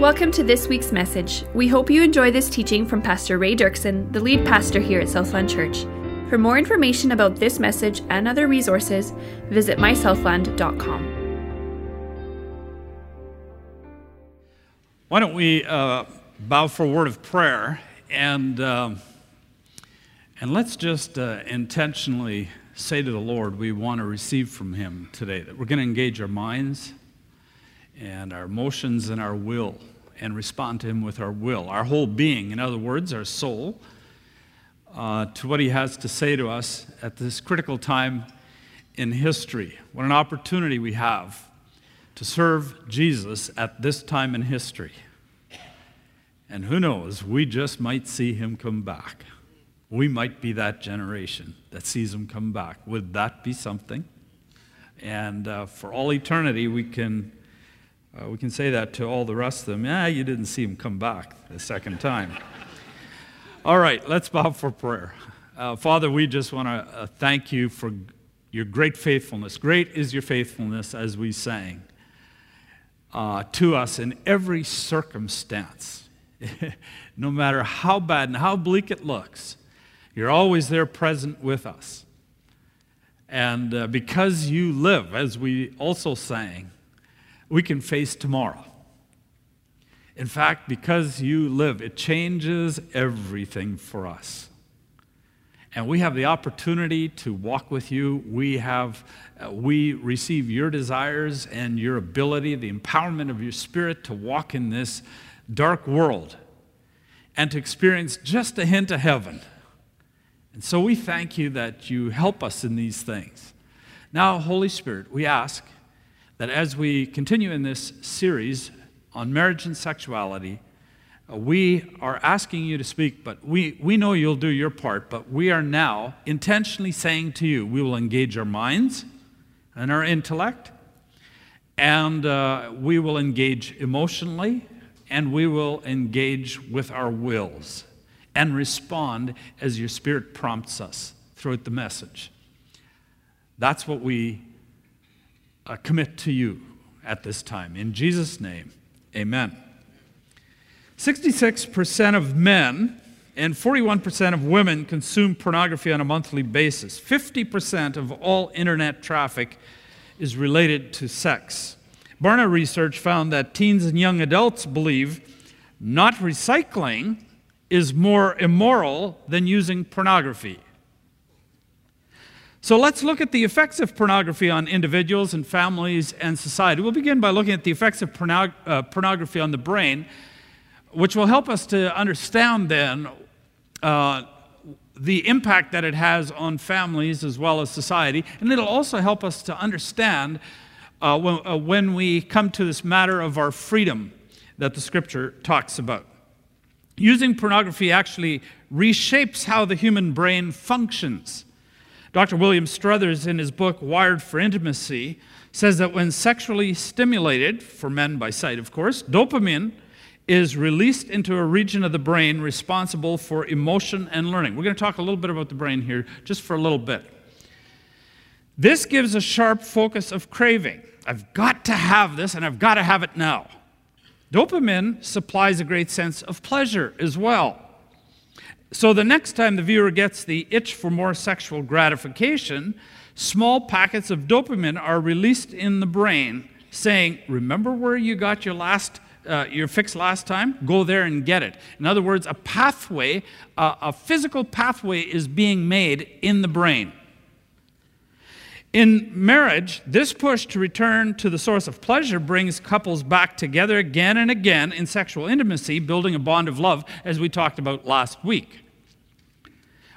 Welcome to this week's message. We hope you enjoy this teaching from Pastor Ray Dirksen, the lead pastor here at Southland Church. For more information about this message and other resources, visit mysouthland.com. Why don't we uh, bow for a word of prayer and, um, and let's just uh, intentionally say to the Lord we want to receive from Him today, that we're going to engage our minds and our emotions and our will and respond to Him with our will, our whole being, in other words, our soul, uh, to what He has to say to us at this critical time in history. What an opportunity we have to serve Jesus at this time in history. And who knows, we just might see him come back. We might be that generation that sees him come back. Would that be something? And uh, for all eternity, we can, uh, we can say that to all the rest of them. Yeah, you didn't see him come back the second time. all right, let's bow for prayer. Uh, Father, we just want to uh, thank you for your great faithfulness. Great is your faithfulness, as we sang, uh, to us in every circumstance. no matter how bad and how bleak it looks, you're always there present with us. And uh, because you live, as we also sang, we can face tomorrow. In fact, because you live, it changes everything for us. And we have the opportunity to walk with you. We have, uh, we receive your desires and your ability, the empowerment of your spirit to walk in this dark world and to experience just a hint of heaven. And so we thank you that you help us in these things. Now, Holy Spirit, we ask that as we continue in this series on marriage and sexuality, uh, we are asking you to speak, but we, we know you'll do your part, but we are now intentionally saying to you, we will engage our minds and our intellect, and uh, we will engage emotionally and we will engage with our wills and respond as your Spirit prompts us throughout the message. That's what we uh, commit to you at this time. In Jesus' name, amen. 66% of men and 41% of women consume pornography on a monthly basis. 50% of all internet traffic is related to sex. Barna research found that teens and young adults believe not recycling is more immoral than using pornography. So let's look at the effects of pornography on individuals and families and society. We'll begin by looking at the effects of uh, pornography on the brain, which will help us to understand then uh, the impact that it has on families as well as society. And it'll also help us to understand uh, when, uh, when we come to this matter of our freedom that the scripture talks about. Using pornography actually reshapes how the human brain functions. Dr. William Struthers, in his book Wired for Intimacy, says that when sexually stimulated, for men by sight, of course, dopamine is released into a region of the brain responsible for emotion and learning. We're going to talk a little bit about the brain here just for a little bit. This gives a sharp focus of craving. I've got to have this and I've got to have it now. Dopamine supplies a great sense of pleasure as well. So the next time the viewer gets the itch for more sexual gratification, small packets of dopamine are released in the brain saying, Remember where you got your last. Uh, your fix last time, go there and get it. In other words, a pathway, uh, a physical pathway is being made in the brain. In marriage, this push to return to the source of pleasure brings couples back together again and again in sexual intimacy, building a bond of love, as we talked about last week.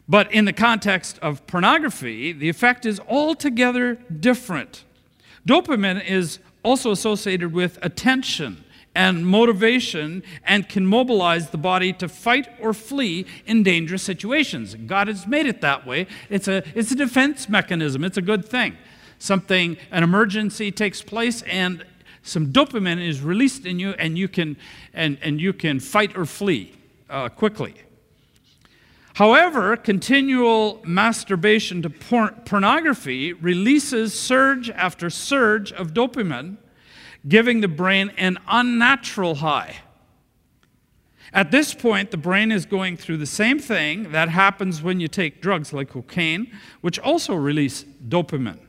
But in the context of pornography, the effect is altogether different. Dopamine is also associated with attention and motivation and can mobilize the body to fight or flee in dangerous situations. God has made it that way. It's a, it's a defense mechanism, it's a good thing. Something, an emergency takes place, and some dopamine is released in you, and you can, and, and you can fight or flee uh, quickly. However, continual masturbation to por- pornography releases surge after surge of dopamine giving the brain an unnatural high. At this point, the brain is going through the same thing that happens when you take drugs like cocaine, which also release dopamine.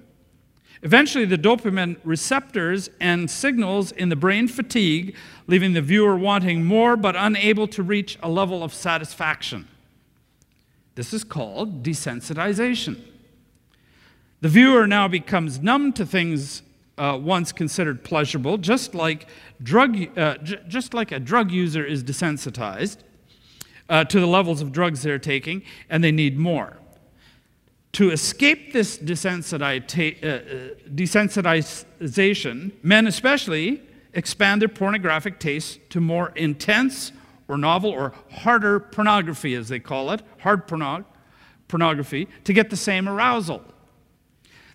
Eventually, the dopamine receptors and signals in the brain fatigue, leaving the viewer wanting more but unable to reach a level of satisfaction. This is called desensitization. The viewer now becomes numb to things uh, once considered pleasurable, just like, drug, uh, j- just like a drug user is desensitized uh, to the levels of drugs they're taking, and they need more. To escape this uh, uh, desensitization, men especially expand their pornographic tastes to more intense or novel or harder pornography, as they call it, hard pornog- pornography, to get the same arousal.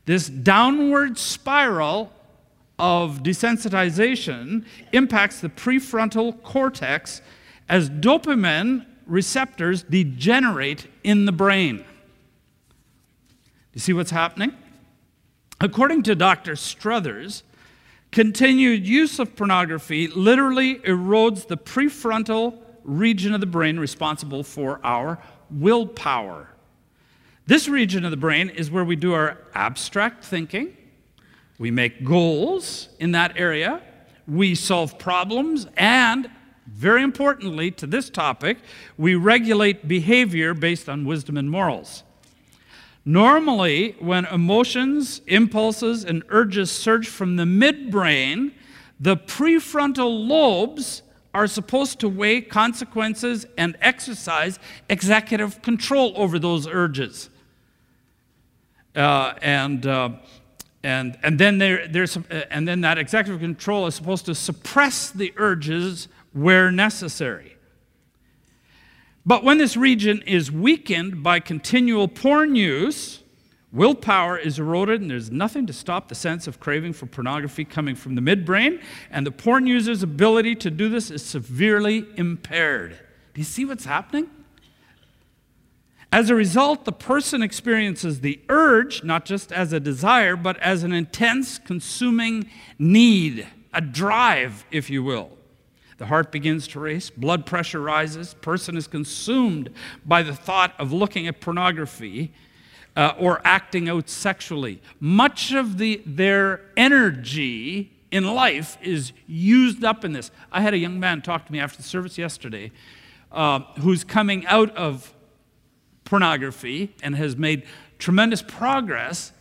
This downward spiral of desensitization impacts the prefrontal cortex as dopamine receptors degenerate in the brain. You see what's happening? According to Dr. Struthers, continued use of pornography literally erodes the prefrontal region of the brain responsible for our willpower. This region of the brain is where we do our abstract thinking. We make goals in that area. We solve problems. And, very importantly to this topic, we regulate behavior based on wisdom and morals. Normally, when emotions, impulses, and urges surge from the midbrain, the prefrontal lobes are supposed to weigh consequences and exercise executive control over those urges. Uh, and, uh, and, and, then there, there's, uh, and then that executive control is supposed to suppress the urges where necessary. But when this region is weakened by continual porn use, willpower is eroded, and there's nothing to stop the sense of craving for pornography coming from the midbrain, and the porn user's ability to do this is severely impaired. Do you see what's happening? As a result, the person experiences the urge not just as a desire, but as an intense, consuming need, a drive, if you will. The heart begins to race, blood pressure rises, person is consumed by the thought of looking at pornography uh, or acting out sexually. Much of the, their energy in life is used up in this. I had a young man talk to me after the service yesterday uh, who's coming out of pornography and has made tremendous progress.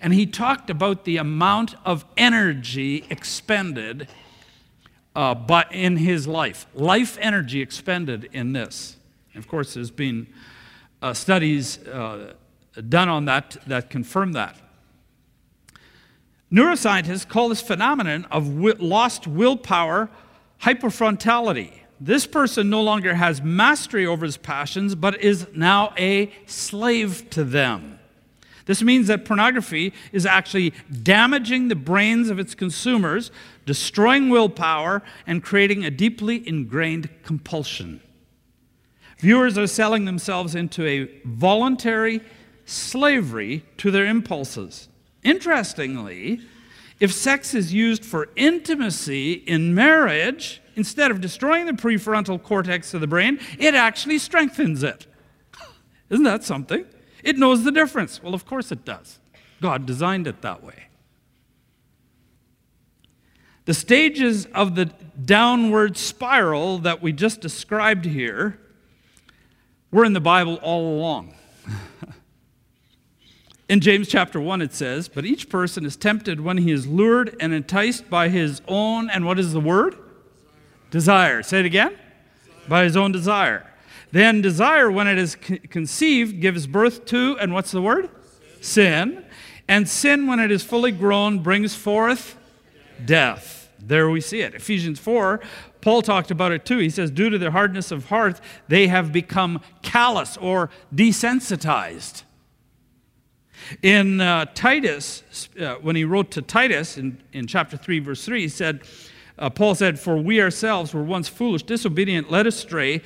And he talked about the amount of energy expended uh, but in his life, life energy expended in this. And of course, there's been uh, studies uh, done on that that confirm that. Neuroscientists call this phenomenon of wi- lost willpower hypofrontality. This person no longer has mastery over his passions, but is now a slave to them. This means that pornography is actually damaging the brains of its consumers, destroying willpower, and creating a deeply ingrained compulsion. Viewers are selling themselves into a voluntary slavery to their impulses. Interestingly, if sex is used for intimacy in marriage, instead of destroying the prefrontal cortex of the brain, it actually strengthens it. Isn't that something? It knows the difference. Well, of course it does. God designed it that way. The stages of the downward spiral that we just described here were in the Bible all along. in James chapter 1, it says, But each person is tempted when he is lured and enticed by his own, and what is the word? Desire. Say it again. Desire. By his own desire. Then desire, when it is conceived, gives birth to, and what's the word? Sin. sin. And sin, when it is fully grown, brings forth death. There we see it. Ephesians 4, Paul talked about it too. He says, Due to their hardness of heart, they have become callous or desensitized. In uh, Titus, uh, when he wrote to Titus in, in chapter 3, verse 3, he said, uh, Paul said, For we ourselves were once foolish, disobedient, led astray,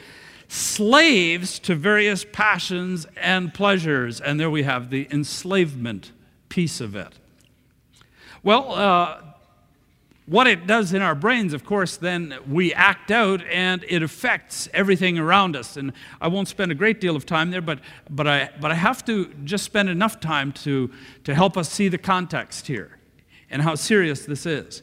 slaves to various passions and pleasures. And there we have the enslavement piece of it. Well, uh, what it does in our brains, of course, then we act out and it affects everything around us. And I won't spend a great deal of time there, but, but, I, but I have to just spend enough time to, to help us see the context here and how serious this is.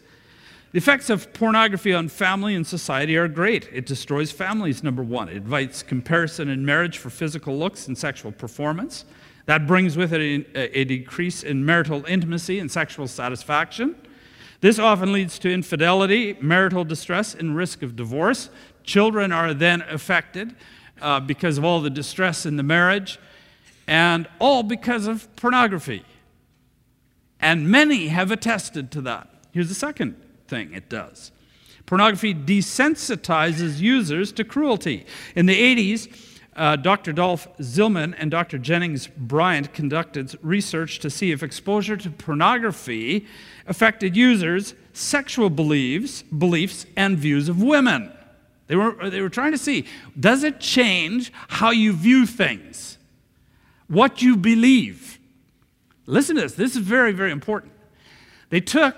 The effects of pornography on family and society are great. It destroys families, number one. It invites comparison in marriage for physical looks and sexual performance. That brings with it a, a decrease in marital intimacy and sexual satisfaction. This often leads to infidelity, marital distress, and risk of divorce. Children are then affected uh, because of all the distress in the marriage, and all because of pornography. And many have attested to that. Here's the second thing it does pornography desensitizes users to cruelty. In the 80s, uh, Dr. Dolf Zillmann and Dr. Jennings Bryant conducted research to see if exposure to pornography affected users' sexual beliefs, beliefs and views of women. They were, they were trying to see does it change how you view things, what you believe? Listen to this, this is very, very important. They took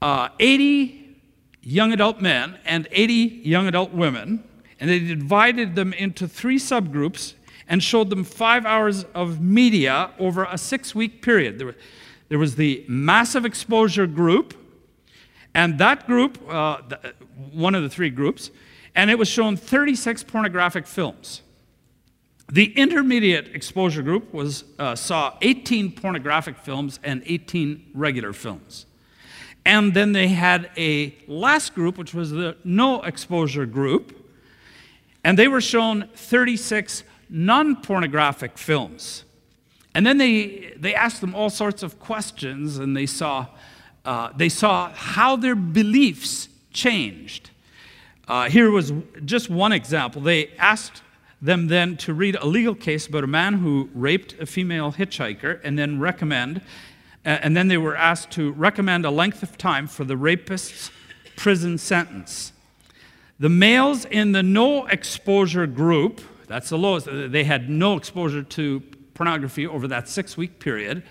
uh, 80 young adult men and 80 young adult women and they divided them into three subgroups and showed them five hours of media over a six week period. There, there was the massive exposure group, and that group, uh, one of the three groups, and it was shown 36 pornographic films. The intermediate exposure group was, uh, saw 18 pornographic films and 18 regular films. And then they had a last group, which was the no exposure group, and they were shown 36 non pornographic films. And then they, they asked them all sorts of questions, and they saw, uh, they saw how their beliefs changed. Uh, here was just one example. They asked them then to read a legal case about a man who raped a female hitchhiker and then recommend, and then they were asked to recommend a length of time for the rapist's prison sentence. The males in the no exposure group, that's the lowest, they had no exposure to pornography over that six week period.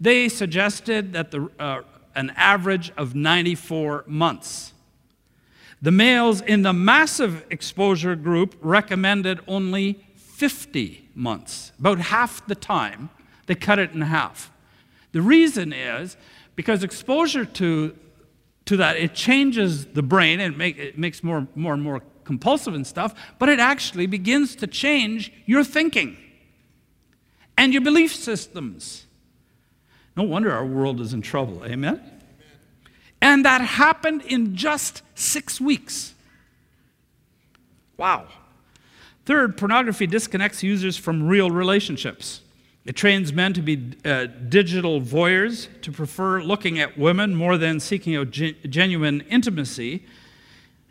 They suggested that the, uh, an average of 94 months. The males in the massive exposure group recommended only 50 months, about half the time. They cut it in half. The reason is because exposure to to that. It changes the brain and make, it makes more, more and more compulsive and stuff, but it actually begins to change your thinking and your belief systems. No wonder our world is in trouble. Amen? Amen? And that happened in just six weeks. Wow. Third, pornography disconnects users from real relationships. It trains men to be uh, digital voyeurs, to prefer looking at women more than seeking out gen- genuine intimacy.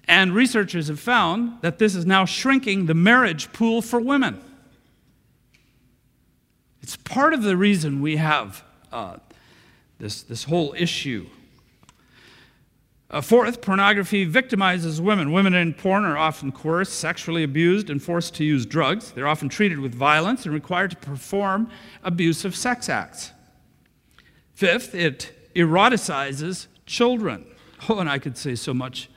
And researchers have found that this is now shrinking the marriage pool for women. It's part of the reason we have uh, this, this whole issue uh, fourth, pornography victimizes women. Women in porn are often coerced, sexually abused, and forced to use drugs. They're often treated with violence and required to perform abusive sex acts. Fifth, it eroticizes children. Oh, and I could say so much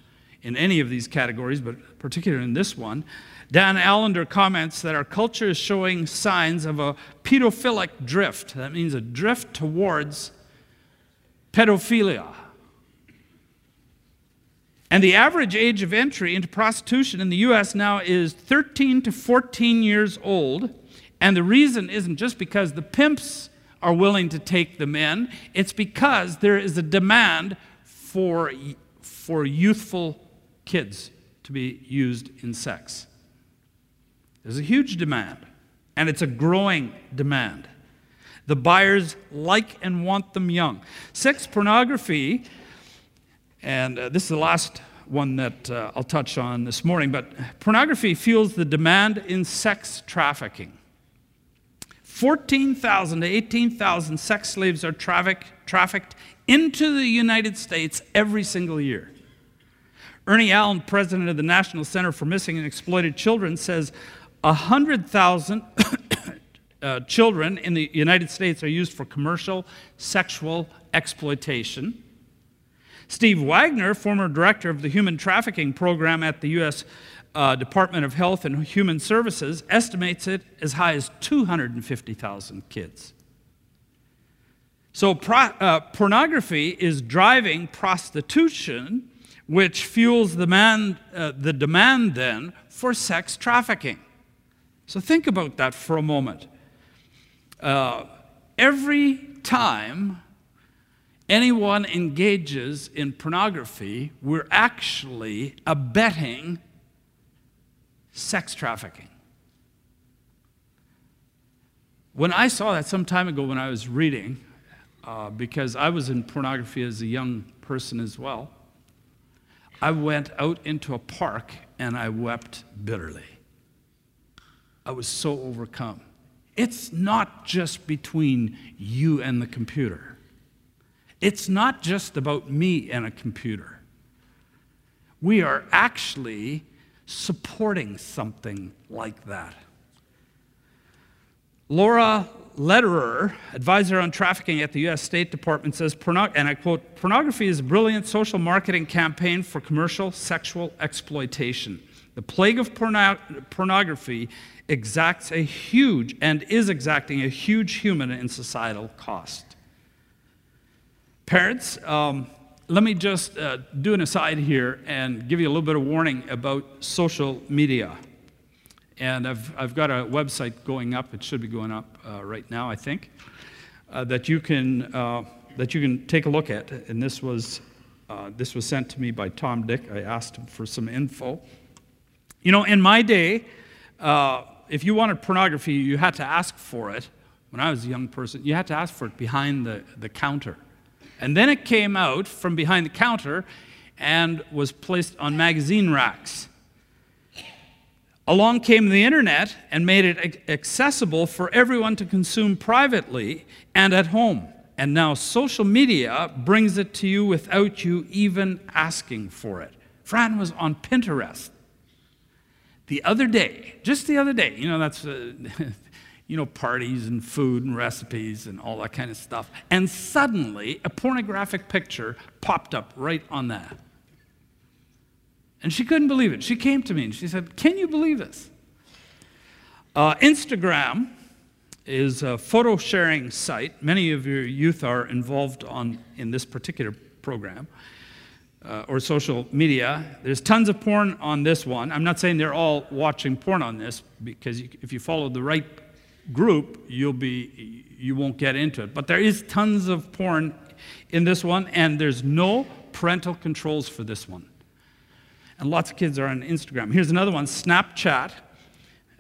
in any of these categories, but particularly in this one. Dan Allender comments that our culture is showing signs of a pedophilic drift. That means a drift towards pedophilia. And the average age of entry into prostitution in the US now is 13 to 14 years old. And the reason isn't just because the pimps are willing to take them in, it's because there is a demand for, for youthful kids to be used in sex. There's a huge demand, and it's a growing demand. The buyers like and want them young. Sex pornography and uh, this is the last one that uh, I'll touch on this morning, but pornography fuels the demand in sex trafficking. 14,000 to 18,000 sex slaves are traffic, trafficked into the United States every single year. Ernie Allen, president of the National Center for Missing and Exploited Children, says 100,000 uh, children in the United States are used for commercial sexual exploitation. Steve Wagner, former director of the human trafficking program at the U.S. Uh, Department of Health and Human Services, estimates it as high as 250,000 kids. So, pro- uh, pornography is driving prostitution, which fuels the demand, uh, the demand then for sex trafficking. So, think about that for a moment. Uh, every time anyone engages in pornography, we're actually abetting sex trafficking. When I saw that some time ago when I was reading, uh, because I was in pornography as a young person as well, I went out into a park and I wept bitterly. I was so overcome. It's not just between you and the computer. It's not just about me and a computer. We are actually supporting something like that. Laura Lederer, advisor on trafficking at the U.S. State Department, says, and I quote, pornography is a brilliant social marketing campaign for commercial sexual exploitation. The plague of porno- pornography exacts a huge, and is exacting a huge human and societal cost. Parents, um, let me just uh, do an aside here and give you a little bit of warning about social media. And I've, I've got a website going up, it should be going up uh, right now, I think, uh, that, you can, uh, that you can take a look at. And this was, uh, this was sent to me by Tom Dick. I asked him for some info. You know, in my day, uh, if you wanted pornography, you had to ask for it. When I was a young person, you had to ask for it behind the, the counter. And then it came out from behind the counter and was placed on magazine racks. Along came the internet and made it accessible for everyone to consume privately and at home. And now social media brings it to you without you even asking for it. Fran was on Pinterest the other day, just the other day, you know, that's uh, you know, parties and food and recipes and all that kind of stuff. And suddenly, a pornographic picture popped up right on that. And she couldn't believe it. She came to me and she said, Can you believe this? Uh, Instagram is a photo sharing site. Many of your youth are involved on, in this particular program. Uh, or social media. There's tons of porn on this one. I'm not saying they're all watching porn on this because if you follow the right group, you'll be, you won't get into it. But there is tons of porn in this one, and there's no parental controls for this one. And lots of kids are on Instagram. Here's another one Snapchat.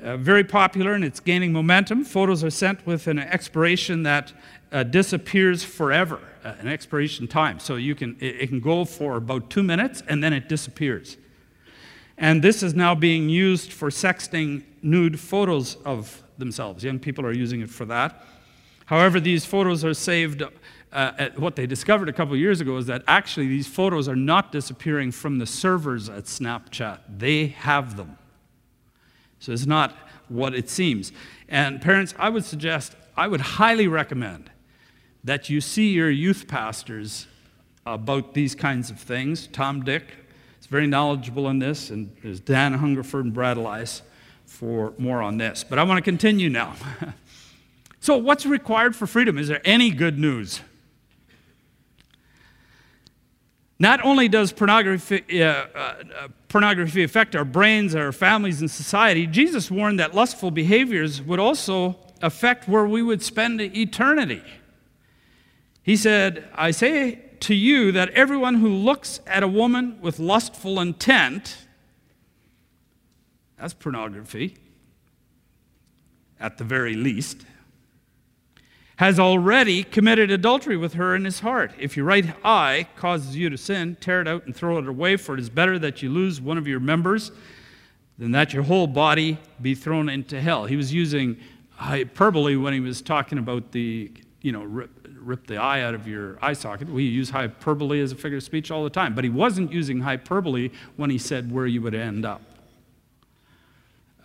Uh, very popular and it's gaining momentum. Photos are sent with an expiration that uh, disappears forever, uh, an expiration time. So you can, it, it can go for about two minutes and then it disappears. And this is now being used for sexting nude photos of themselves. Young people are using it for that. However, these photos are saved. Uh, what they discovered a couple years ago is that actually these photos are not disappearing from the servers at Snapchat. They have them. So it's not what it seems. And parents, I would suggest, I would highly recommend that you see your youth pastors about these kinds of things. Tom Dick is very knowledgeable in this, and there's Dan Hungerford and Brad Elias for more on this. But I want to continue now. so, what's required for freedom? Is there any good news? Not only does pornography, uh, uh, pornography affect our brains, our families, and society, Jesus warned that lustful behaviors would also affect where we would spend eternity. He said, I say to you that everyone who looks at a woman with lustful intent that's pornography, at the very least. Has already committed adultery with her in his heart. If your right eye causes you to sin, tear it out and throw it away, for it is better that you lose one of your members than that your whole body be thrown into hell. He was using hyperbole when he was talking about the, you know, rip, rip the eye out of your eye socket. We use hyperbole as a figure of speech all the time, but he wasn't using hyperbole when he said where you would end up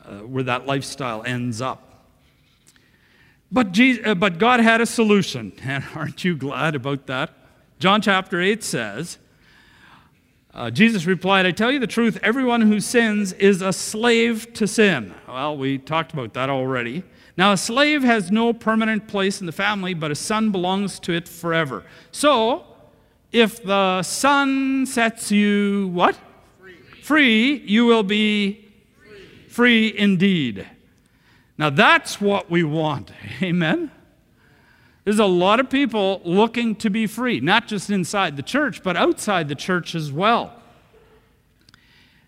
uh, where that lifestyle ends up. But, Jesus, uh, but God had a solution, and aren't you glad about that? John chapter 8 says Uh, Jesus replied, I tell you the truth, everyone who sins is a slave to sin. Well, we talked about that already. Now, a slave has no permanent place in the family, but a son belongs to it forever. So, if the son sets you what? Free, free you will be free. indeed. Now, that's what we want. Amen? There's a lot of people looking to be free, not just inside the church, but outside the church as well.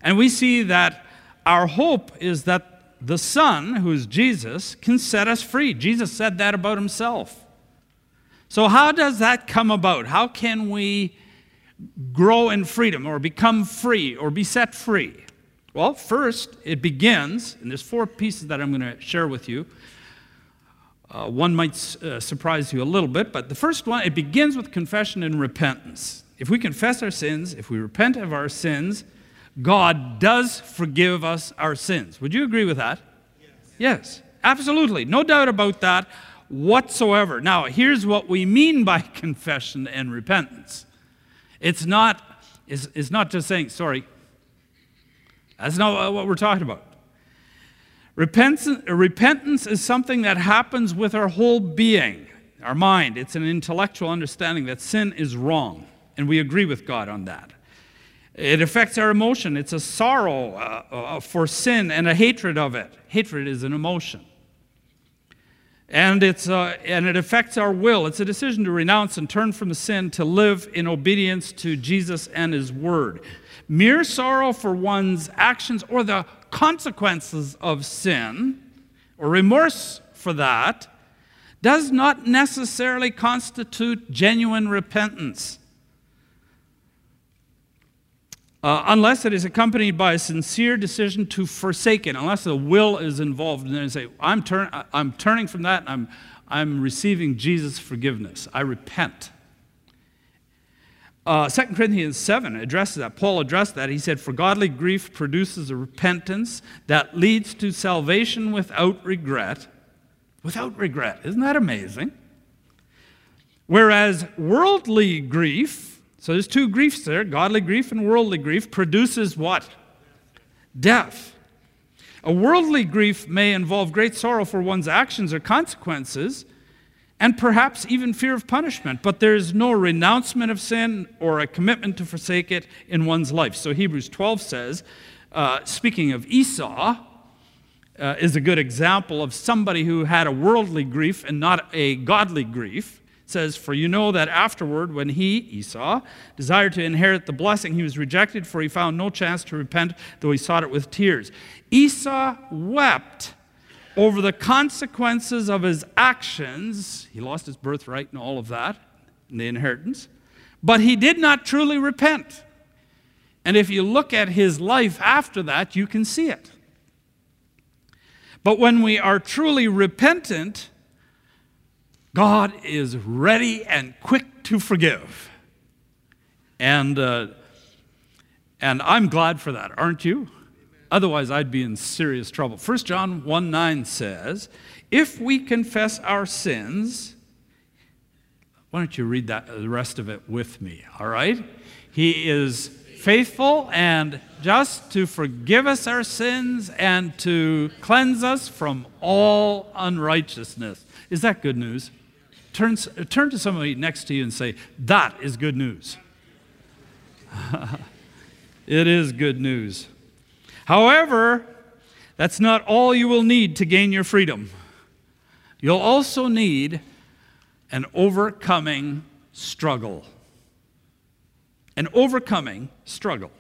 And we see that our hope is that the Son, who is Jesus, can set us free. Jesus said that about himself. So, how does that come about? How can we grow in freedom or become free or be set free? Well, first, it begins, and there's four pieces that I'm going to share with you. Uh, one might uh, surprise you a little bit, but the first one, it begins with confession and repentance. If we confess our sins, if we repent of our sins, God does forgive us our sins. Would you agree with that? Yes. Yes, absolutely. No doubt about that whatsoever. Now, here's what we mean by confession and repentance it's not, it's, it's not just saying, sorry. That's not what we're talking about. Repentance, repentance is something that happens with our whole being, our mind. It's an intellectual understanding that sin is wrong, and we agree with God on that. It affects our emotion. It's a sorrow uh, uh, for sin and a hatred of it. Hatred is an emotion. And, it's, uh, and it affects our will. It's a decision to renounce and turn from the sin to live in obedience to Jesus and His Word. Mere sorrow for one's actions or the consequences of sin or remorse for that does not necessarily constitute genuine repentance. Uh, unless it is accompanied by a sincere decision to forsake it, unless the will is involved, and then say, I'm, turn, I'm turning from that, I'm, I'm receiving Jesus' forgiveness. I repent. Uh, 2 Corinthians 7 addresses that. Paul addressed that. He said, For godly grief produces a repentance that leads to salvation without regret. Without regret. Isn't that amazing? Whereas worldly grief, so there's two griefs there godly grief and worldly grief, produces what? Death. A worldly grief may involve great sorrow for one's actions or consequences and perhaps even fear of punishment, but there is no renouncement of sin or a commitment to forsake it in one's life. So Hebrews 12 says, uh, speaking of Esau, uh, is a good example of somebody who had a worldly grief and not a godly grief. Says, For you know that afterward, when he, Esau, desired to inherit the blessing, he was rejected, for he found no chance to repent, though he sought it with tears. Esau wept over the consequences of his actions. He lost his birthright and all of that, and the inheritance. But he did not truly repent. And if you look at his life after that, you can see it. But when we are truly repentant, God is ready and quick to forgive. And, uh, and I'm glad for that, aren't you? Otherwise, I'd be in serious trouble. 1 John 1 9 says, If we confess our sins, why don't you read that, the rest of it with me, all right? He is faithful and just to forgive us our sins and to cleanse us from all unrighteousness. Is that good news? Turn, turn to somebody next to you and say, That is good news. it is good news. However, that's not all you will need to gain your freedom. You'll also need an overcoming struggle. An overcoming struggle.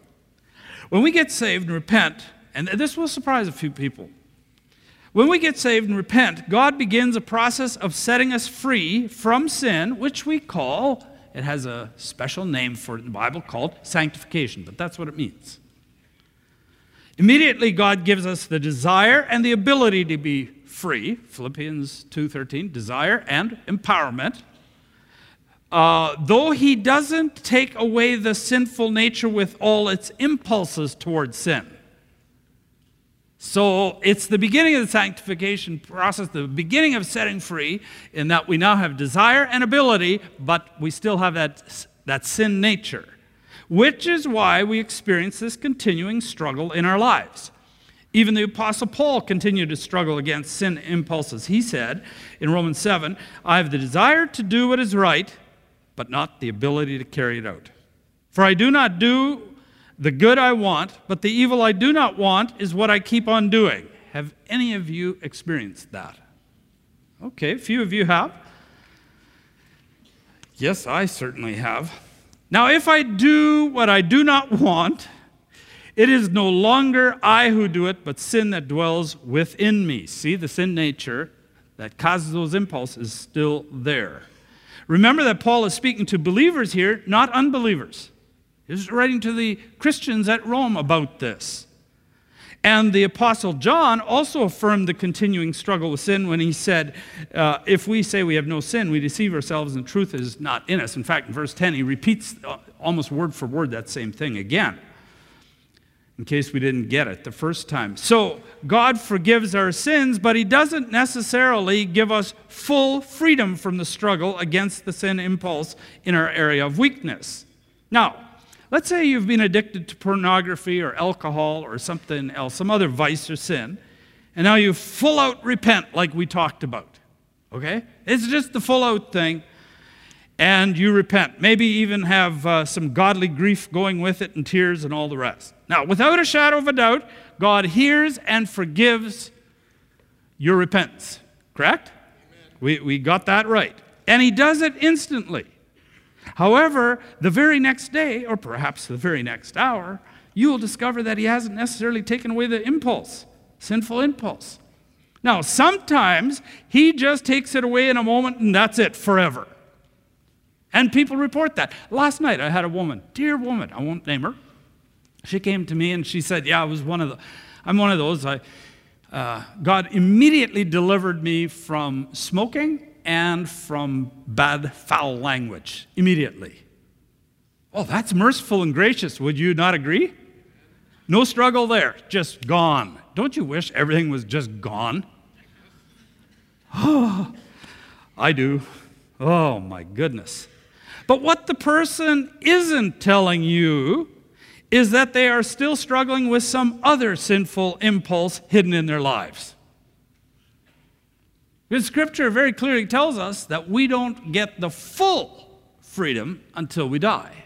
When we get saved and repent, and this will surprise a few people. When we get saved and repent, God begins a process of setting us free from sin, which we call, it has a special name for it in the Bible called sanctification, but that's what it means. Immediately God gives us the desire and the ability to be free, Philippians 2:13, desire and empowerment. Uh, though he doesn't take away the sinful nature with all its impulses towards sin. So it's the beginning of the sanctification process, the beginning of setting free, in that we now have desire and ability, but we still have that, that sin nature. which is why we experience this continuing struggle in our lives. Even the Apostle Paul continued to struggle against sin impulses. He said in Romans 7 I have the desire to do what is right, but not the ability to carry it out. For I do not do the good I want, but the evil I do not want is what I keep on doing. Have any of you experienced that? Okay, a few of you have. Yes, I certainly have. Now, if I do what I do not want, it is no longer I who do it, but sin that dwells within me. See, the sin nature that causes those impulses is still there. Remember that Paul is speaking to believers here, not unbelievers. He's writing to the Christians at Rome about this. And the Apostle John also affirmed the continuing struggle with sin when he said, uh, If we say we have no sin, we deceive ourselves and truth is not in us. In fact, in verse 10, he repeats uh, almost word for word that same thing again, in case we didn't get it the first time. So, God forgives our sins, but he doesn't necessarily give us full freedom from the struggle against the sin impulse in our area of weakness. Now, Let's say you've been addicted to pornography or alcohol or something else, some other vice or sin, and now you full out repent like we talked about. Okay? It's just the full out thing, and you repent. Maybe even have uh, some godly grief going with it and tears and all the rest. Now, without a shadow of a doubt, God hears and forgives your repentance. Correct? We, we got that right. And He does it instantly. However, the very next day, or perhaps the very next hour, you will discover that he hasn't necessarily taken away the impulse, sinful impulse. Now, sometimes he just takes it away in a moment and that's it forever. And people report that. Last night I had a woman, dear woman, I won't name her. She came to me and she said, Yeah, I was one of the, I'm one of those. I, uh, God immediately delivered me from smoking and from bad, foul language immediately. Oh, that's merciful and gracious. Would you not agree? No struggle there, just gone. Don't you wish everything was just gone? Oh, I do. Oh, my goodness. But what the person isn't telling you is that they are still struggling with some other sinful impulse hidden in their lives. Scripture very clearly tells us that we don't get the full freedom until we die.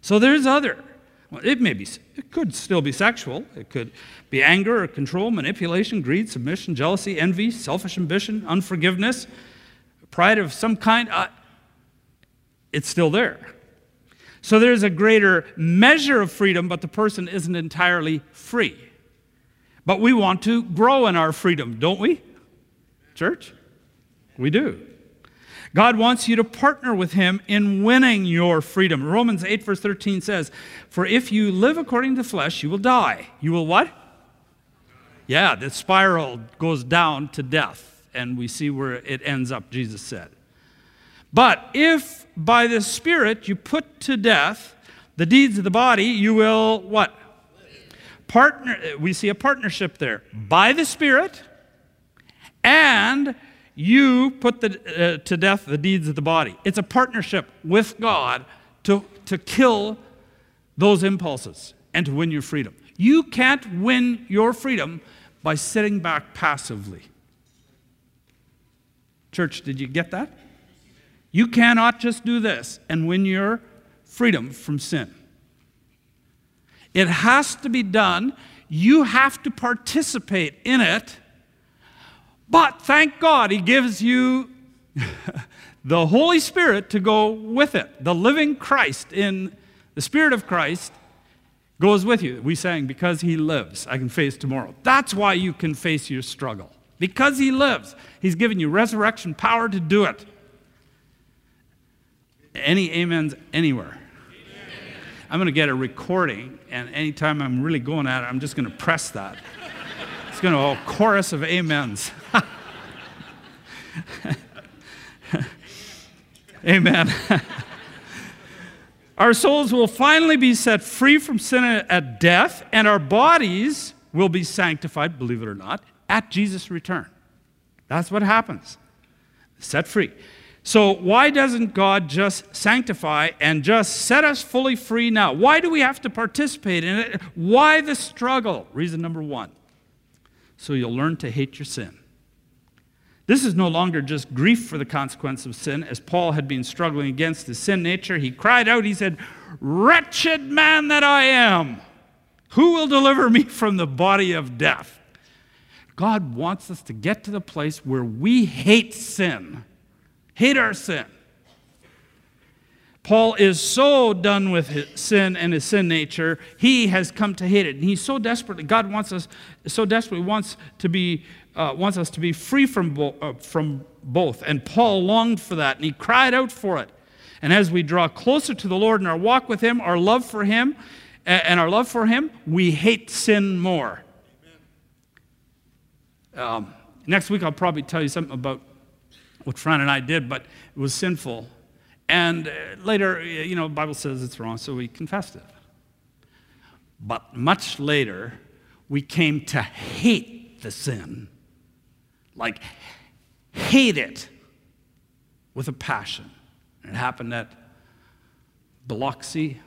So there's other. Well, it may be, it could still be sexual. It could be anger or control, manipulation, greed, submission, jealousy, envy, selfish ambition, unforgiveness, pride of some kind. Uh, it's still there. So there's a greater measure of freedom, but the person isn't entirely free. But we want to grow in our freedom, don't we? Church? We do. God wants you to partner with Him in winning your freedom. Romans 8, verse 13 says, For if you live according to the flesh, you will die. You will what? Yeah, the spiral goes down to death, and we see where it ends up, Jesus said. But if by the Spirit you put to death the deeds of the body, you will what? Partner, we see a partnership there. By the Spirit, and you put the, uh, to death the deeds of the body. It's a partnership with God to, to kill those impulses and to win your freedom. You can't win your freedom by sitting back passively. Church, did you get that? You cannot just do this and win your freedom from sin. It has to be done. You have to participate in it but thank God, He gives you the Holy Spirit to go with it. The living Christ in the Spirit of Christ goes with you. We sang, Because He lives, I can face tomorrow. That's why you can face your struggle. Because He lives, He's given you resurrection power to do it. Any amens anywhere? I'm going to get a recording, and anytime I'm really going at it, I'm just going to press that it's going to a chorus of amens. Amen. our souls will finally be set free from sin at death, and our bodies will be sanctified, believe it or not, at Jesus' return. That's what happens. Set free. So, why doesn't God just sanctify and just set us fully free now? Why do we have to participate in it? Why the struggle? Reason number one so you'll learn to hate your sin. This is no longer just grief for the consequence of sin. As Paul had been struggling against his sin nature, he cried out, he said, Wretched man that I am, who will deliver me from the body of death? God wants us to get to the place where we hate sin, hate our sin. Paul is so done with sin and his sin nature, he has come to hate it. And he's so desperately, God wants us, so desperately wants to be, uh, wants us to be free from, bo- uh, from both. And Paul longed for that, and he cried out for it. And as we draw closer to the Lord in our walk with him, our love for him, and our love for him, we hate sin more. Um, next week, I'll probably tell you something about what Fran and I did, but it was sinful and uh, later, you know, Bible says it's wrong, so we confessed it. But much later, we came to hate the sin. Like, hate it with a passion. And it happened at Biloxi,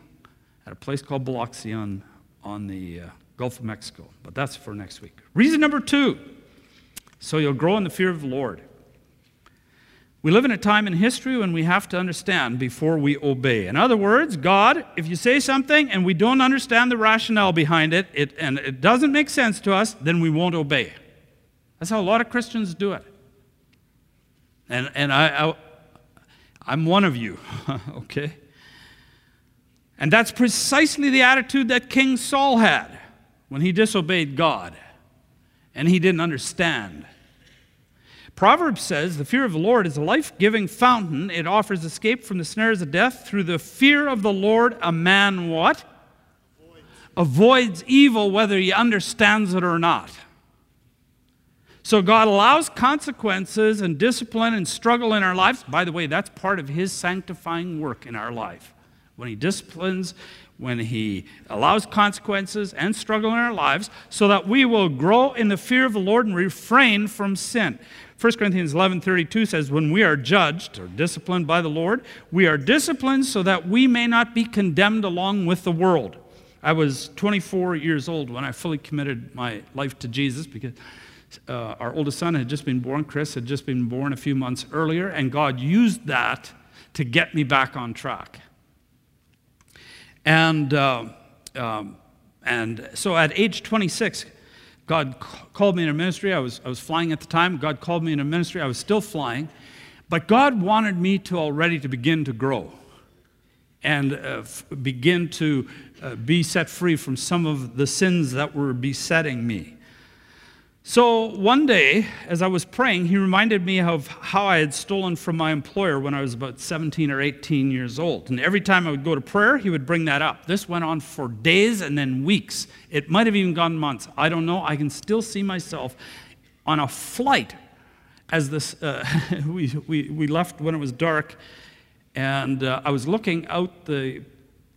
at a place called Biloxi on, on the uh, Gulf of Mexico. But that's for next week. Reason number two so you'll grow in the fear of the Lord. We live in a time in history when we have to understand before we obey. In other words, God, if you say something and we don't understand the rationale behind it, it and it doesn't make sense to us, then we won't obey. That's how a lot of Christians do it. And, and I, I, I'm one of you, okay? And that's precisely the attitude that King Saul had when he disobeyed God and he didn't understand. Proverbs says, The fear of the Lord is a life giving fountain. It offers escape from the snares of death. Through the fear of the Lord, a man what? Avoids, Avoids evil whether he understands it or not. So God allows consequences and discipline and struggle in our lives. By the way, that's part of his sanctifying work in our life. When he disciplines, when he allows consequences and struggle in our lives, so that we will grow in the fear of the Lord and refrain from sin. 1 Corinthians 11:32 says when we are judged or disciplined by the Lord, we are disciplined so that we may not be condemned along with the world. I was 24 years old when I fully committed my life to Jesus because uh, our oldest son had just been born, Chris had just been born a few months earlier, and God used that to get me back on track. And, uh, um, and so at age 26, God called me in a ministry. I was, I was flying at the time. God called me in a ministry. I was still flying. But God wanted me to already to begin to grow and uh, f- begin to uh, be set free from some of the sins that were besetting me. So one day, as I was praying, he reminded me of how I had stolen from my employer when I was about 17 or 18 years old. And every time I would go to prayer, he would bring that up. This went on for days and then weeks. It might have even gone months. I don't know. I can still see myself on a flight as this, uh, we, we, we left when it was dark. And uh, I was looking out the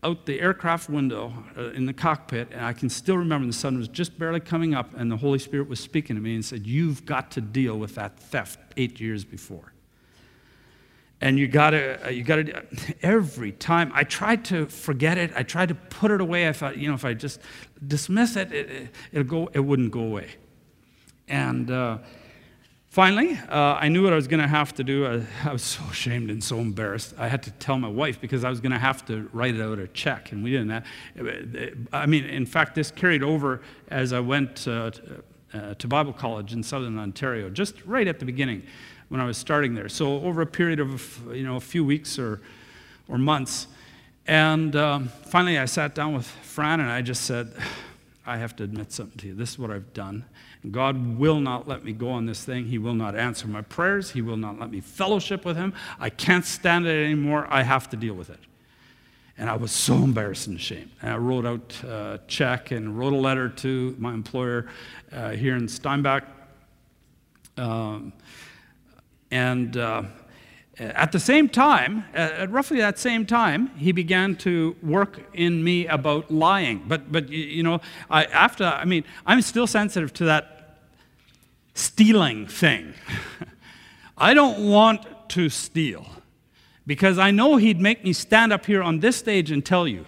out the aircraft window uh, in the cockpit, and I can still remember the sun was just barely coming up, and the Holy Spirit was speaking to me and said, You've got to deal with that theft eight years before. And you gotta, uh, you gotta, every time I tried to forget it, I tried to put it away. I thought, you know, if I just dismiss it, it, will go, it wouldn't go away. And uh, Finally, uh, I knew what I was going to have to do. I, I, was so ashamed and so embarrassed. I had to tell my wife because I was going to have to write out a check, and we didn't. Have, I mean, in fact, this carried over as I went uh, uh, to Bible college in southern Ontario, just right at the beginning when I was starting there. So over a period of you know a few weeks or or months, and um, finally I sat down with Fran and I just said, I have to admit something to you. This is what I've done. God will not let me go on this thing. He will not answer my prayers. He will not let me fellowship with Him. I can't stand it anymore. I have to deal with it. And I was so embarrassed and ashamed. And I wrote out a check and wrote a letter to my employer uh, here in Steinbach. Um, and uh, Uh, at the same time, at roughly that same time, he began to work in me about lying. But, but you know, I, after, I mean, I'm still sensitive to that stealing thing. I don't want to steal because I know he'd make me stand up here on this stage and tell you.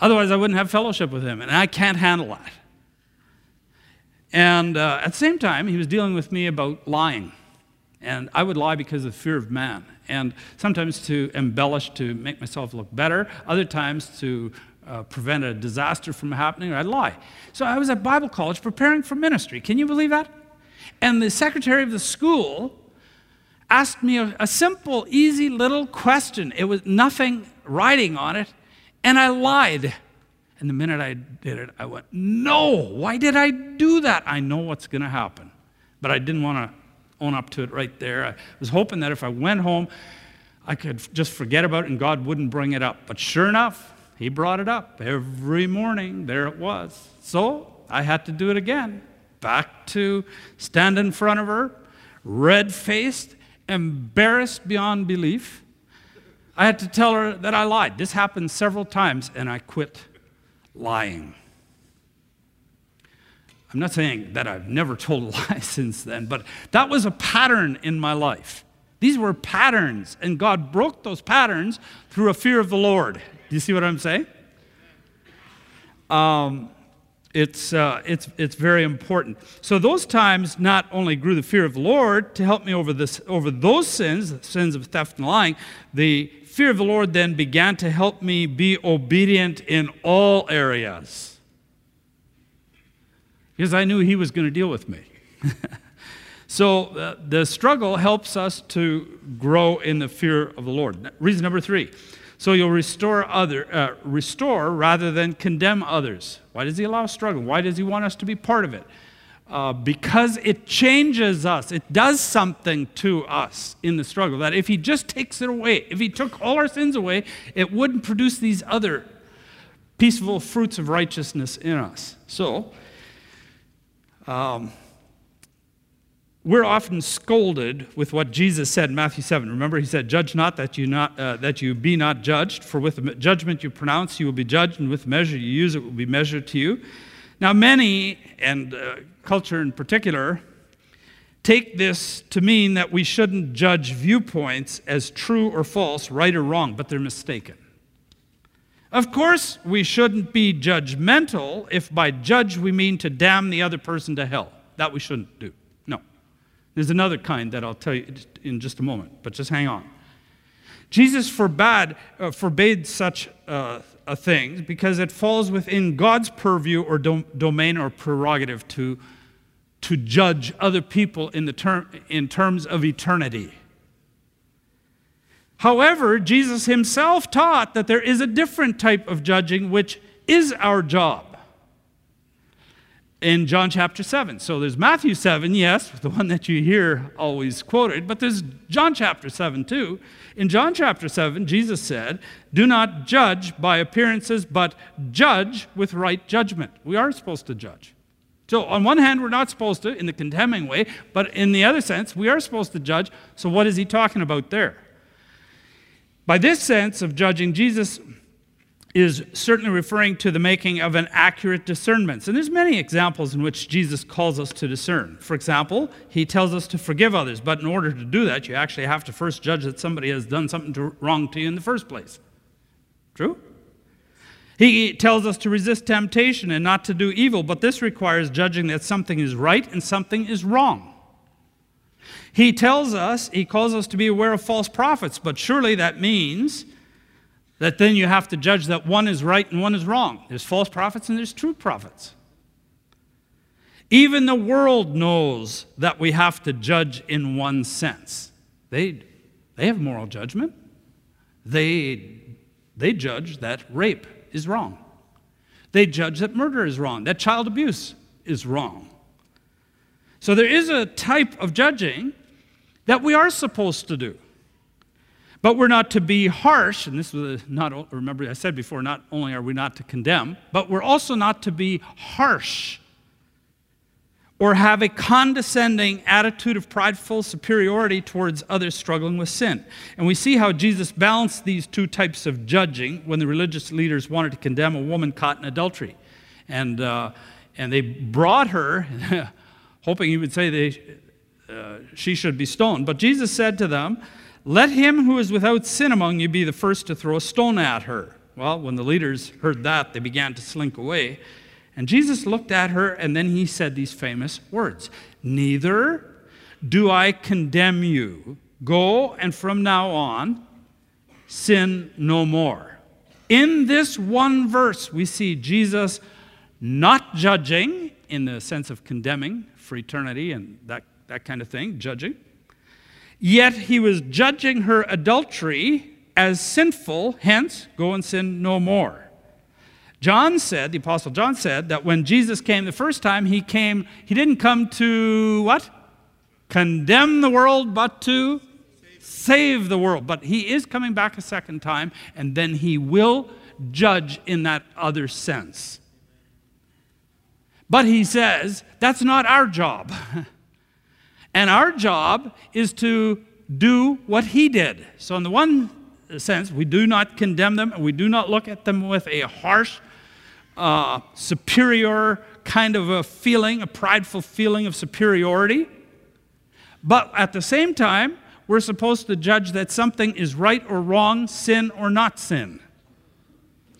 Otherwise, I wouldn't have fellowship with him, and I can't handle that. And uh, at the same time, he was dealing with me about lying. And I would lie because of fear of man. And sometimes to embellish to make myself look better, other times to uh, prevent a disaster from happening, I'd lie. So I was at Bible college preparing for ministry. Can you believe that? And the secretary of the school asked me a, a simple, easy little question. It was nothing writing on it, and I lied. And the minute I did it, I went, No, why did I do that? I know what's going to happen. But I didn't want to own up to it right there. I was hoping that if I went home, I could just forget about it and God wouldn't bring it up. But sure enough, He brought it up every morning. There it was. So I had to do it again. Back to stand in front of her, red faced, embarrassed beyond belief. I had to tell her that I lied. This happened several times, and I quit lying. I'm not saying that I've never told a lie since then, but that was a pattern in my life. These were patterns, and God broke those patterns through a fear of the Lord. Do you see what I'm saying? Um, it's, uh, it's, it's very important. So those times not only grew the fear of the Lord to help me over, this, over those sins, sins of theft and lying, the fear of the Lord then began to help me be obedient in all areas. Because I knew He was going to deal with me. so uh, the struggle helps us to grow in the fear of the Lord. Reason number three so you'll restore other, uh, restore rather than condemn others. Why does he allow struggle? Why does he want us to be part of it? Uh, because it changes us. It does something to us in the struggle. That if he just takes it away, if he took all our sins away, it wouldn't produce these other peaceful fruits of righteousness in us. So, um, we're often scolded with what Jesus said in Matthew 7. Remember, he said, Judge not that you, not, uh, that you be not judged, for with the judgment you pronounce, you will be judged, and with measure you use, it will be measured to you. Now, many, and uh, culture in particular, take this to mean that we shouldn't judge viewpoints as true or false, right or wrong, but they're mistaken. Of course, we shouldn't be judgmental if by judge we mean to damn the other person to hell. That we shouldn't do. No. There's another kind that I'll tell you in just a moment, but just hang on. Jesus forbade, uh, forbade such uh, a thing because it falls within God's purview or dom- domain or prerogative to, to judge other people in, the term, in terms of eternity. However, Jesus himself taught that there is a different type of judging, which is our job in John chapter 7. So there's Matthew 7, yes, the one that you hear always quoted, but there's John chapter 7 too. In John chapter 7, Jesus said, Do not judge by appearances, but judge with right judgment. We are supposed to judge. So, on one hand, we're not supposed to in the condemning way, but in the other sense, we are supposed to judge. So, what is he talking about there? By this sense of judging, Jesus is certainly referring to the making of an accurate discernment. And there's many examples in which Jesus calls us to discern. For example, he tells us to forgive others, but in order to do that, you actually have to first judge that somebody has done something to, wrong to you in the first place. True? He tells us to resist temptation and not to do evil, but this requires judging that something is right and something is wrong. He tells us, he calls us to be aware of false prophets, but surely that means that then you have to judge that one is right and one is wrong. There's false prophets and there's true prophets. Even the world knows that we have to judge in one sense. They, they have moral judgment. They, they judge that rape is wrong. They judge that murder is wrong, that child abuse is wrong. So there is a type of judging that we are supposed to do. But we're not to be harsh, and this was not, remember I said before, not only are we not to condemn, but we're also not to be harsh or have a condescending attitude of prideful superiority towards others struggling with sin. And we see how Jesus balanced these two types of judging when the religious leaders wanted to condemn a woman caught in adultery. And, uh, and they brought her, hoping he would say they, uh, she should be stoned. But Jesus said to them, Let him who is without sin among you be the first to throw a stone at her. Well, when the leaders heard that, they began to slink away. And Jesus looked at her, and then he said these famous words Neither do I condemn you. Go, and from now on, sin no more. In this one verse, we see Jesus not judging in the sense of condemning for eternity and that, that kind of thing, judging. Yet he was judging her adultery as sinful, hence, go and sin no more. John said, the Apostle John said, that when Jesus came the first time, he came, he didn't come to what? Condemn the world, but to save the world. But he is coming back a second time, and then he will judge in that other sense. But he says, that's not our job. and our job is to do what he did. So, in the one sense, we do not condemn them, and we do not look at them with a harsh, uh, superior kind of a feeling, a prideful feeling of superiority. But at the same time, we're supposed to judge that something is right or wrong, sin or not sin.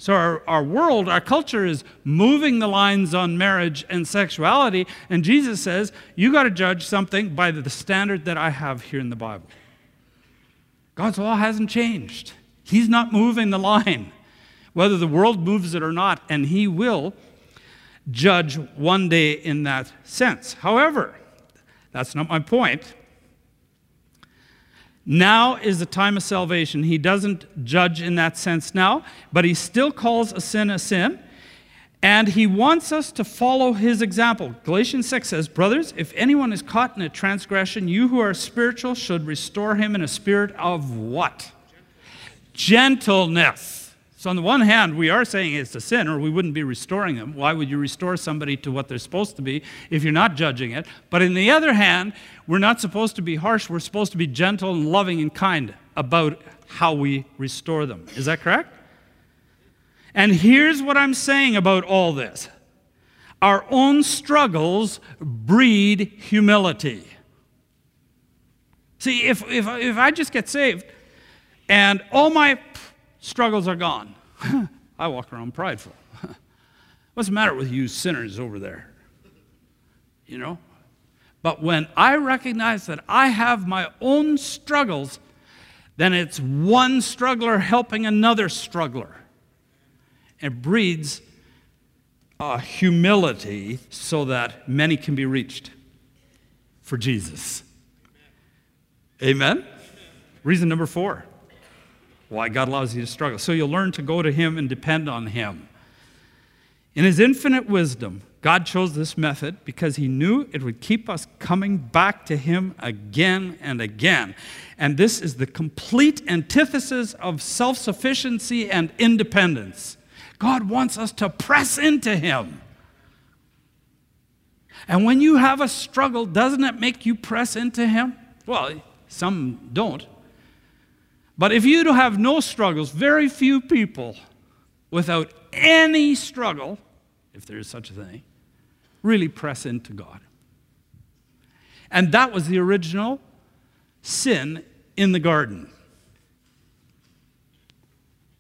So, our, our world, our culture is moving the lines on marriage and sexuality, and Jesus says, You got to judge something by the standard that I have here in the Bible. God's law hasn't changed. He's not moving the line, whether the world moves it or not, and He will judge one day in that sense. However, that's not my point. Now is the time of salvation. He doesn't judge in that sense now, but he still calls a sin a sin. And he wants us to follow his example. Galatians 6 says, Brothers, if anyone is caught in a transgression, you who are spiritual should restore him in a spirit of what? Gentleness. So, on the one hand, we are saying it's a sin, or we wouldn't be restoring them. Why would you restore somebody to what they're supposed to be if you're not judging it? But on the other hand, we're not supposed to be harsh. We're supposed to be gentle and loving and kind about how we restore them. Is that correct? And here's what I'm saying about all this our own struggles breed humility. See, if, if, if I just get saved and all my struggles are gone, I walk around prideful. What's the matter with you sinners over there? You know? But when I recognize that I have my own struggles, then it's one struggler helping another struggler. It breeds uh, humility so that many can be reached for Jesus. Amen? Reason number four why God allows you to struggle. So you'll learn to go to Him and depend on Him. In His infinite wisdom, God chose this method because He knew it would keep us coming back to Him again and again. And this is the complete antithesis of self sufficiency and independence. God wants us to press into Him. And when you have a struggle, doesn't it make you press into Him? Well, some don't. But if you have no struggles, very few people without any struggle, if there is such a thing, really press into God. And that was the original sin in the garden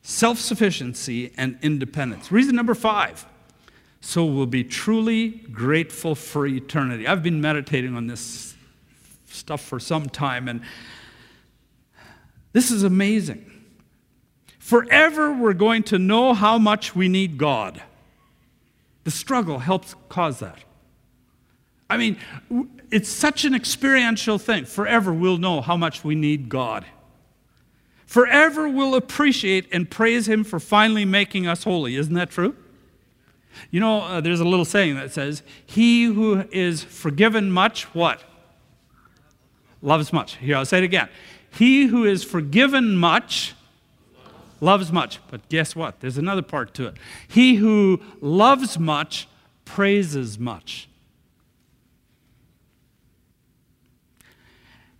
self sufficiency and independence. Reason number five so we'll be truly grateful for eternity. I've been meditating on this stuff for some time, and this is amazing. Forever, we're going to know how much we need God. The struggle helps cause that. I mean, it's such an experiential thing. Forever, we'll know how much we need God forever we'll appreciate and praise him for finally making us holy. Isn't that true? You know, uh, there's a little saying that says, He who is forgiven much, what? Loves much. Here, I'll say it again. He who is forgiven much loves much. But guess what? There's another part to it. He who loves much praises much.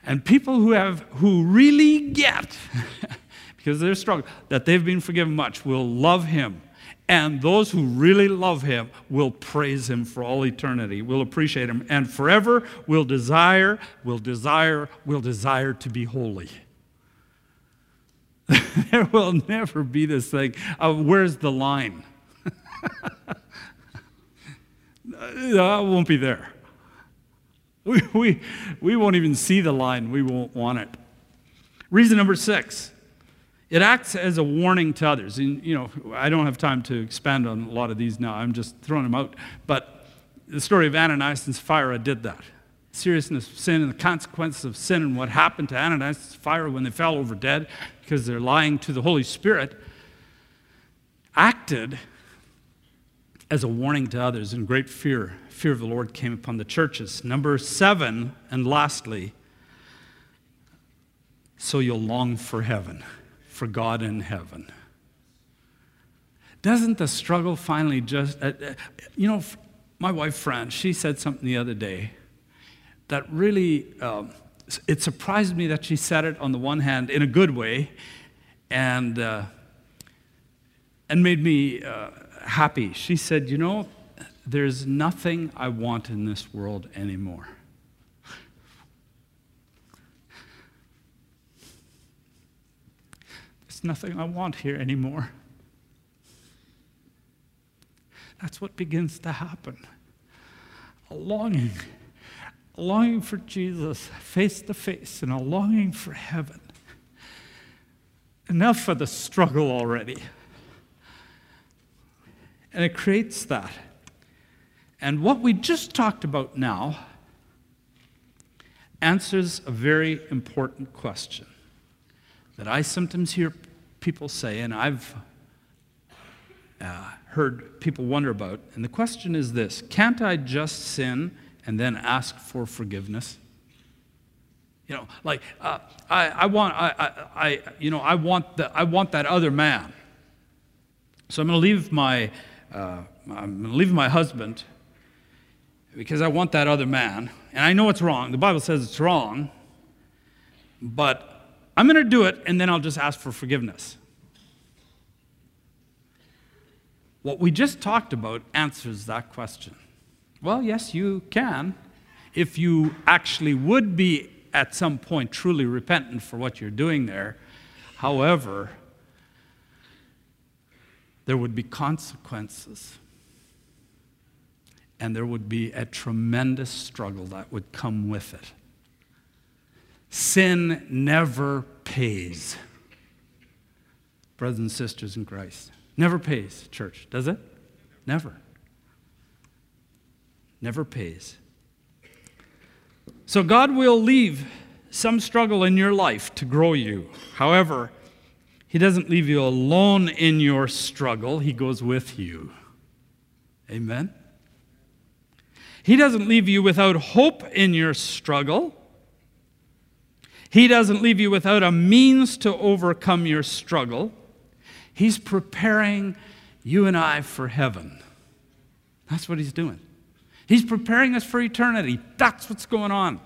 And people who have who really get because they're struggling that they've been forgiven much will love him And those who really love him will praise him for all eternity, will appreciate him, and forever will desire, will desire, will desire to be holy. there will never be this thing of where's the line? that won't be there. We, we, we won't even see the line, we won't want it. Reason number six it acts as a warning to others. And, you know, I don't have time to expand on a lot of these now. I'm just throwing them out. But the story of Ananias and Sapphira did that. Seriousness of sin and the consequences of sin and what happened to Ananias and Sapphira when they fell over dead because they're lying to the Holy Spirit acted as a warning to others, and great fear, fear of the Lord came upon the churches. Number seven, and lastly, so you'll long for heaven for God in heaven. Doesn't the struggle finally just, uh, uh, you know, my wife Fran, she said something the other day that really, um, it surprised me that she said it on the one hand in a good way and, uh, and made me uh, happy. She said, You know, there's nothing I want in this world anymore. Nothing I want here anymore. That's what begins to happen. A longing, a longing for Jesus face to face, and a longing for heaven. Enough for the struggle already. And it creates that. And what we just talked about now answers a very important question that I sometimes hear people say, and I've uh, heard people wonder about. And the question is this Can't I just sin and then ask for forgiveness? You know, like uh, I, I want, I, I, I, you know, I want the, I want that other man. So I'm going to leave my, uh, I'm going to leave my husband because I want that other man, and I know it's wrong. The Bible says it's wrong, but I'm going to do it, and then I'll just ask for forgiveness. What we just talked about answers that question. Well, yes, you can. If you actually would be at some point truly repentant for what you're doing there. However, there would be consequences. And there would be a tremendous struggle that would come with it. Sin never pays. Brothers and sisters in Christ. Never pays, church, does it? Never. Never pays. So God will leave some struggle in your life to grow you. However, He doesn't leave you alone in your struggle, He goes with you. Amen? He doesn't leave you without hope in your struggle. He doesn't leave you without a means to overcome your struggle. He's preparing you and I for heaven. That's what he's doing. He's preparing us for eternity. That's what's going on.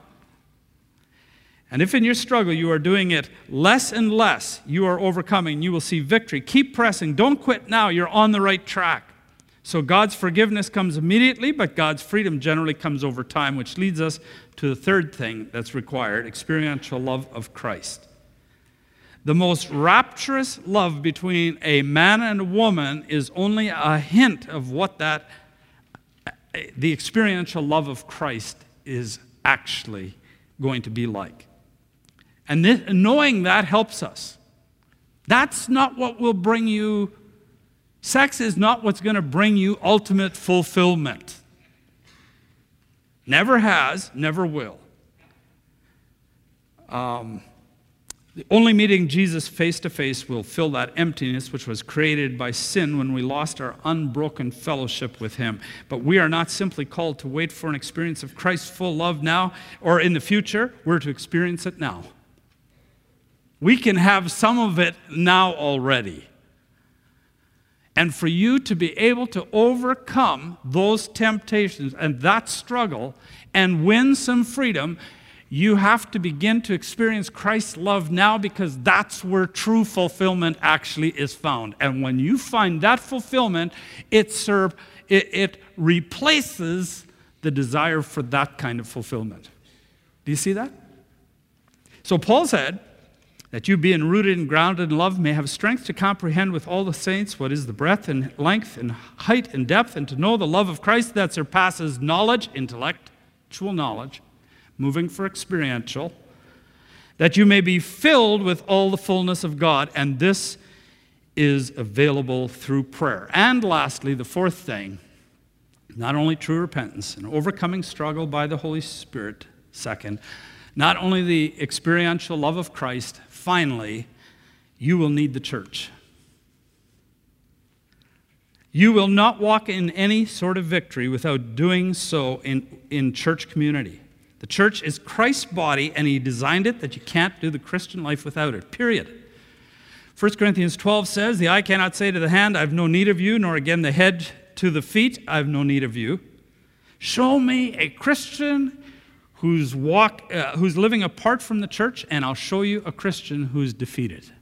And if in your struggle you are doing it less and less, you are overcoming, you will see victory. Keep pressing. Don't quit now. You're on the right track. So God's forgiveness comes immediately, but God's freedom generally comes over time, which leads us to the third thing that's required experiential love of Christ. The most rapturous love between a man and a woman is only a hint of what that, the experiential love of Christ is actually going to be like. And this, knowing that helps us. That's not what will bring you, sex is not what's going to bring you ultimate fulfillment. Never has, never will. Um, only meeting Jesus face to face will fill that emptiness which was created by sin when we lost our unbroken fellowship with Him. But we are not simply called to wait for an experience of Christ's full love now or in the future, we're to experience it now. We can have some of it now already. And for you to be able to overcome those temptations and that struggle and win some freedom, You have to begin to experience Christ's love now because that's where true fulfillment actually is found. And when you find that fulfillment, it, serve, it, it replaces the desire for that kind of fulfillment. Do you see that? So Paul said, that you, being rooted and grounded in love, may have strength to comprehend with all the saints what is the breadth and length and height and depth, and to know the love of Christ that surpasses knowledge, intellectual knowledge, moving for experiential, that you may be filled with all the fullness of God. And this is available through prayer. And lastly, the fourth thing not only true repentance and overcoming struggle by the Holy Spirit, second, not only the experiential love of Christ, finally, you will need the church. You will not walk in any sort of victory without doing so in, in church community. The church is Christ's body, and He designed it that you can't do the Christian life without it, period. 1 Corinthians 12 says, The eye cannot say to the hand, I have no need of you, nor again the head to the feet, I have no need of you. Show me a Christian who's, walk, uh, who's living apart from the church, and I'll show you a Christian who's defeated.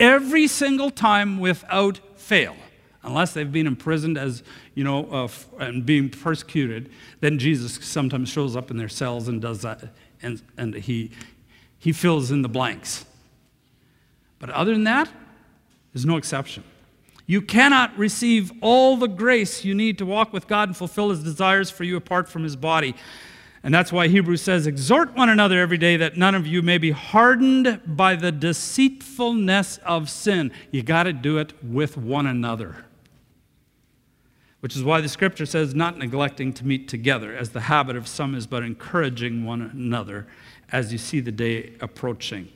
Every single time without fail unless they've been imprisoned as, you know, uh, and being persecuted, then Jesus sometimes shows up in their cells and does that, and, and he, he fills in the blanks. But other than that, there's no exception. You cannot receive all the grace you need to walk with God and fulfill his desires for you apart from his body. And that's why Hebrews says, Exhort one another every day that none of you may be hardened by the deceitfulness of sin. You got to do it with one another which is why the scripture says, not neglecting to meet together, as the habit of some is, but encouraging one another as you see the day approaching.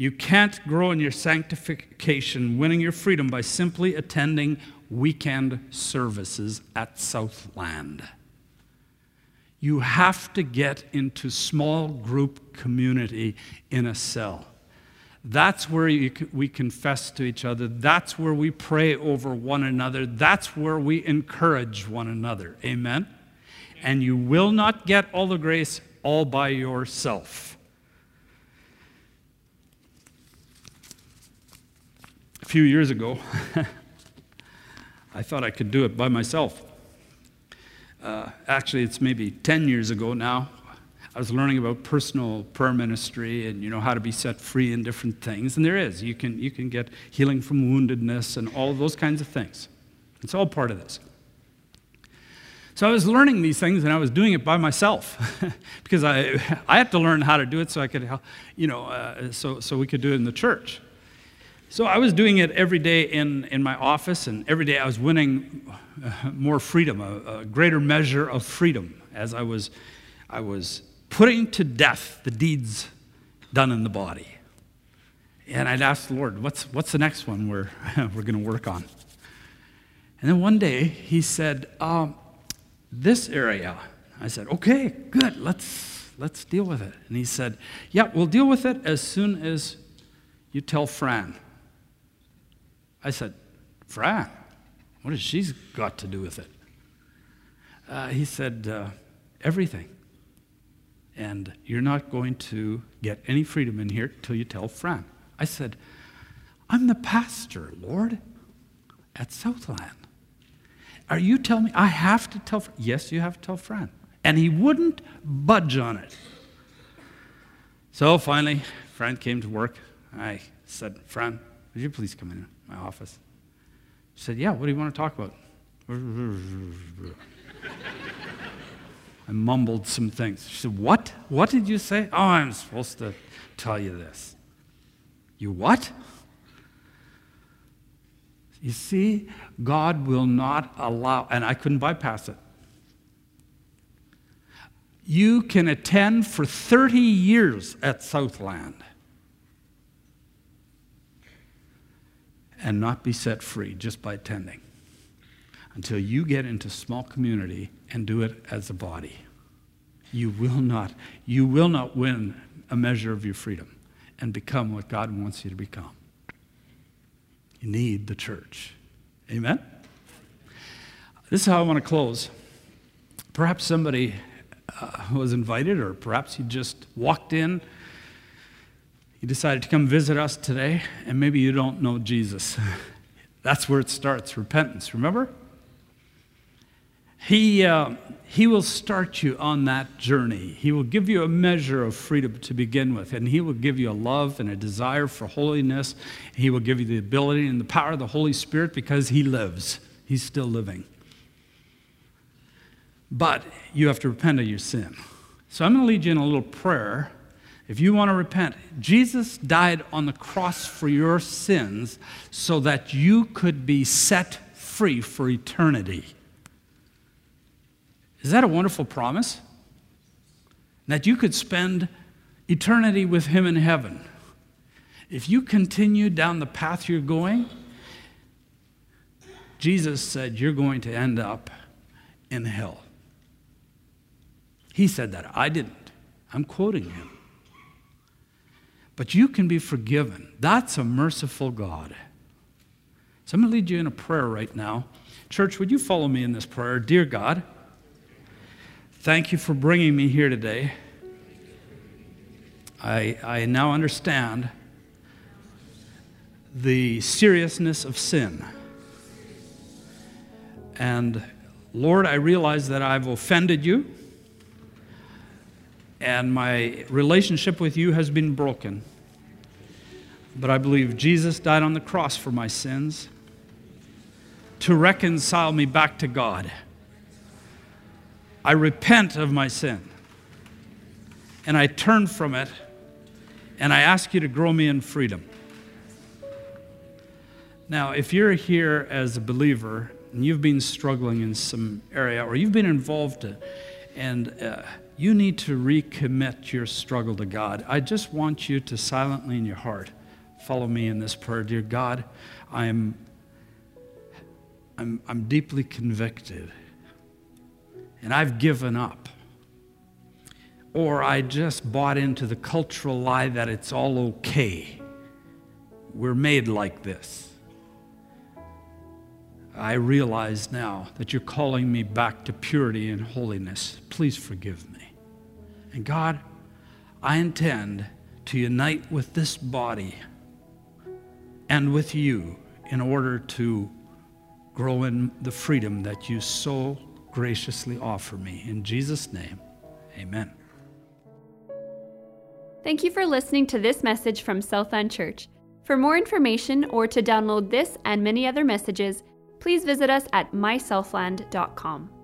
You can't grow in your sanctification, winning your freedom, by simply attending weekend services at Southland. You have to get into small group community in a cell. That's where we confess to each other. That's where we pray over one another. That's where we encourage one another. Amen? And you will not get all the grace all by yourself. A few years ago, I thought I could do it by myself. Uh, actually, it's maybe 10 years ago now. I was learning about personal prayer ministry and you know how to be set free in different things. And there is. You can, you can get healing from woundedness and all those kinds of things. It's all part of this. So I was learning these things and I was doing it by myself because I, I had to learn how to do it so I could, help you know, uh, so, so we could do it in the church. So I was doing it every day in, in my office, and every day I was winning uh, more freedom, a, a greater measure of freedom as I was, I was putting to death the deeds done in the body. And I'd ask the Lord, what's, what's the next one we're, we're going to work on? And then one day he said, um, This area. I said, Okay, good, let's, let's deal with it. And he said, Yeah, we'll deal with it as soon as you tell Fran. I said, Fran? What has she got to do with it? Uh, he said, uh, Everything and you're not going to get any freedom in here till you tell Fran. I said, I'm the pastor, Lord, at Southland. Are you telling me I have to tell Fran? Yes, you have to tell Fran. And he wouldn't budge on it. So finally, Fran came to work. I said, Fran, would you please come in my office? She said, Yeah, what do you want to talk about? I mumbled some things. She said, What? What did you say? Oh, I'm supposed to tell you this. You what? You see, God will not allow, and I couldn't bypass it. You can attend for 30 years at Southland and not be set free just by attending until you get into small community and do it as a body. You will not, you will not win a measure of your freedom and become what God wants you to become. You need the church. Amen? This is how I want to close. Perhaps somebody uh, was invited, or perhaps you just walked in. You decided to come visit us today, and maybe you don't know Jesus. That's where it starts repentance, remember? He, uh, he will start you on that journey. He will give you a measure of freedom to begin with, and He will give you a love and a desire for holiness. He will give you the ability and the power of the Holy Spirit because He lives. He's still living. But you have to repent of your sin. So I'm going to lead you in a little prayer. If you want to repent, Jesus died on the cross for your sins so that you could be set free for eternity. Is that a wonderful promise? That you could spend eternity with Him in heaven. If you continue down the path you're going, Jesus said you're going to end up in hell. He said that. I didn't. I'm quoting him. But you can be forgiven. That's a merciful God. So I'm going to lead you in a prayer right now. Church, would you follow me in this prayer? Dear God, thank you for bringing me here today. I, I now understand the seriousness of sin. And Lord, I realize that I've offended you and my relationship with you has been broken. But I believe Jesus died on the cross for my sins to reconcile me back to God. I repent of my sin and I turn from it and I ask you to grow me in freedom. Now, if you're here as a believer and you've been struggling in some area or you've been involved and uh, you need to recommit your struggle to God. I just want you to silently in your heart follow me in this prayer. Dear God, I'm, I'm, I'm deeply convicted and I've given up. Or I just bought into the cultural lie that it's all okay. We're made like this. I realize now that you're calling me back to purity and holiness. Please forgive me. And God, I intend to unite with this body and with you in order to grow in the freedom that you so graciously offer me. In Jesus' name, amen. Thank you for listening to this message from Southland Church. For more information or to download this and many other messages, please visit us at mysouthland.com.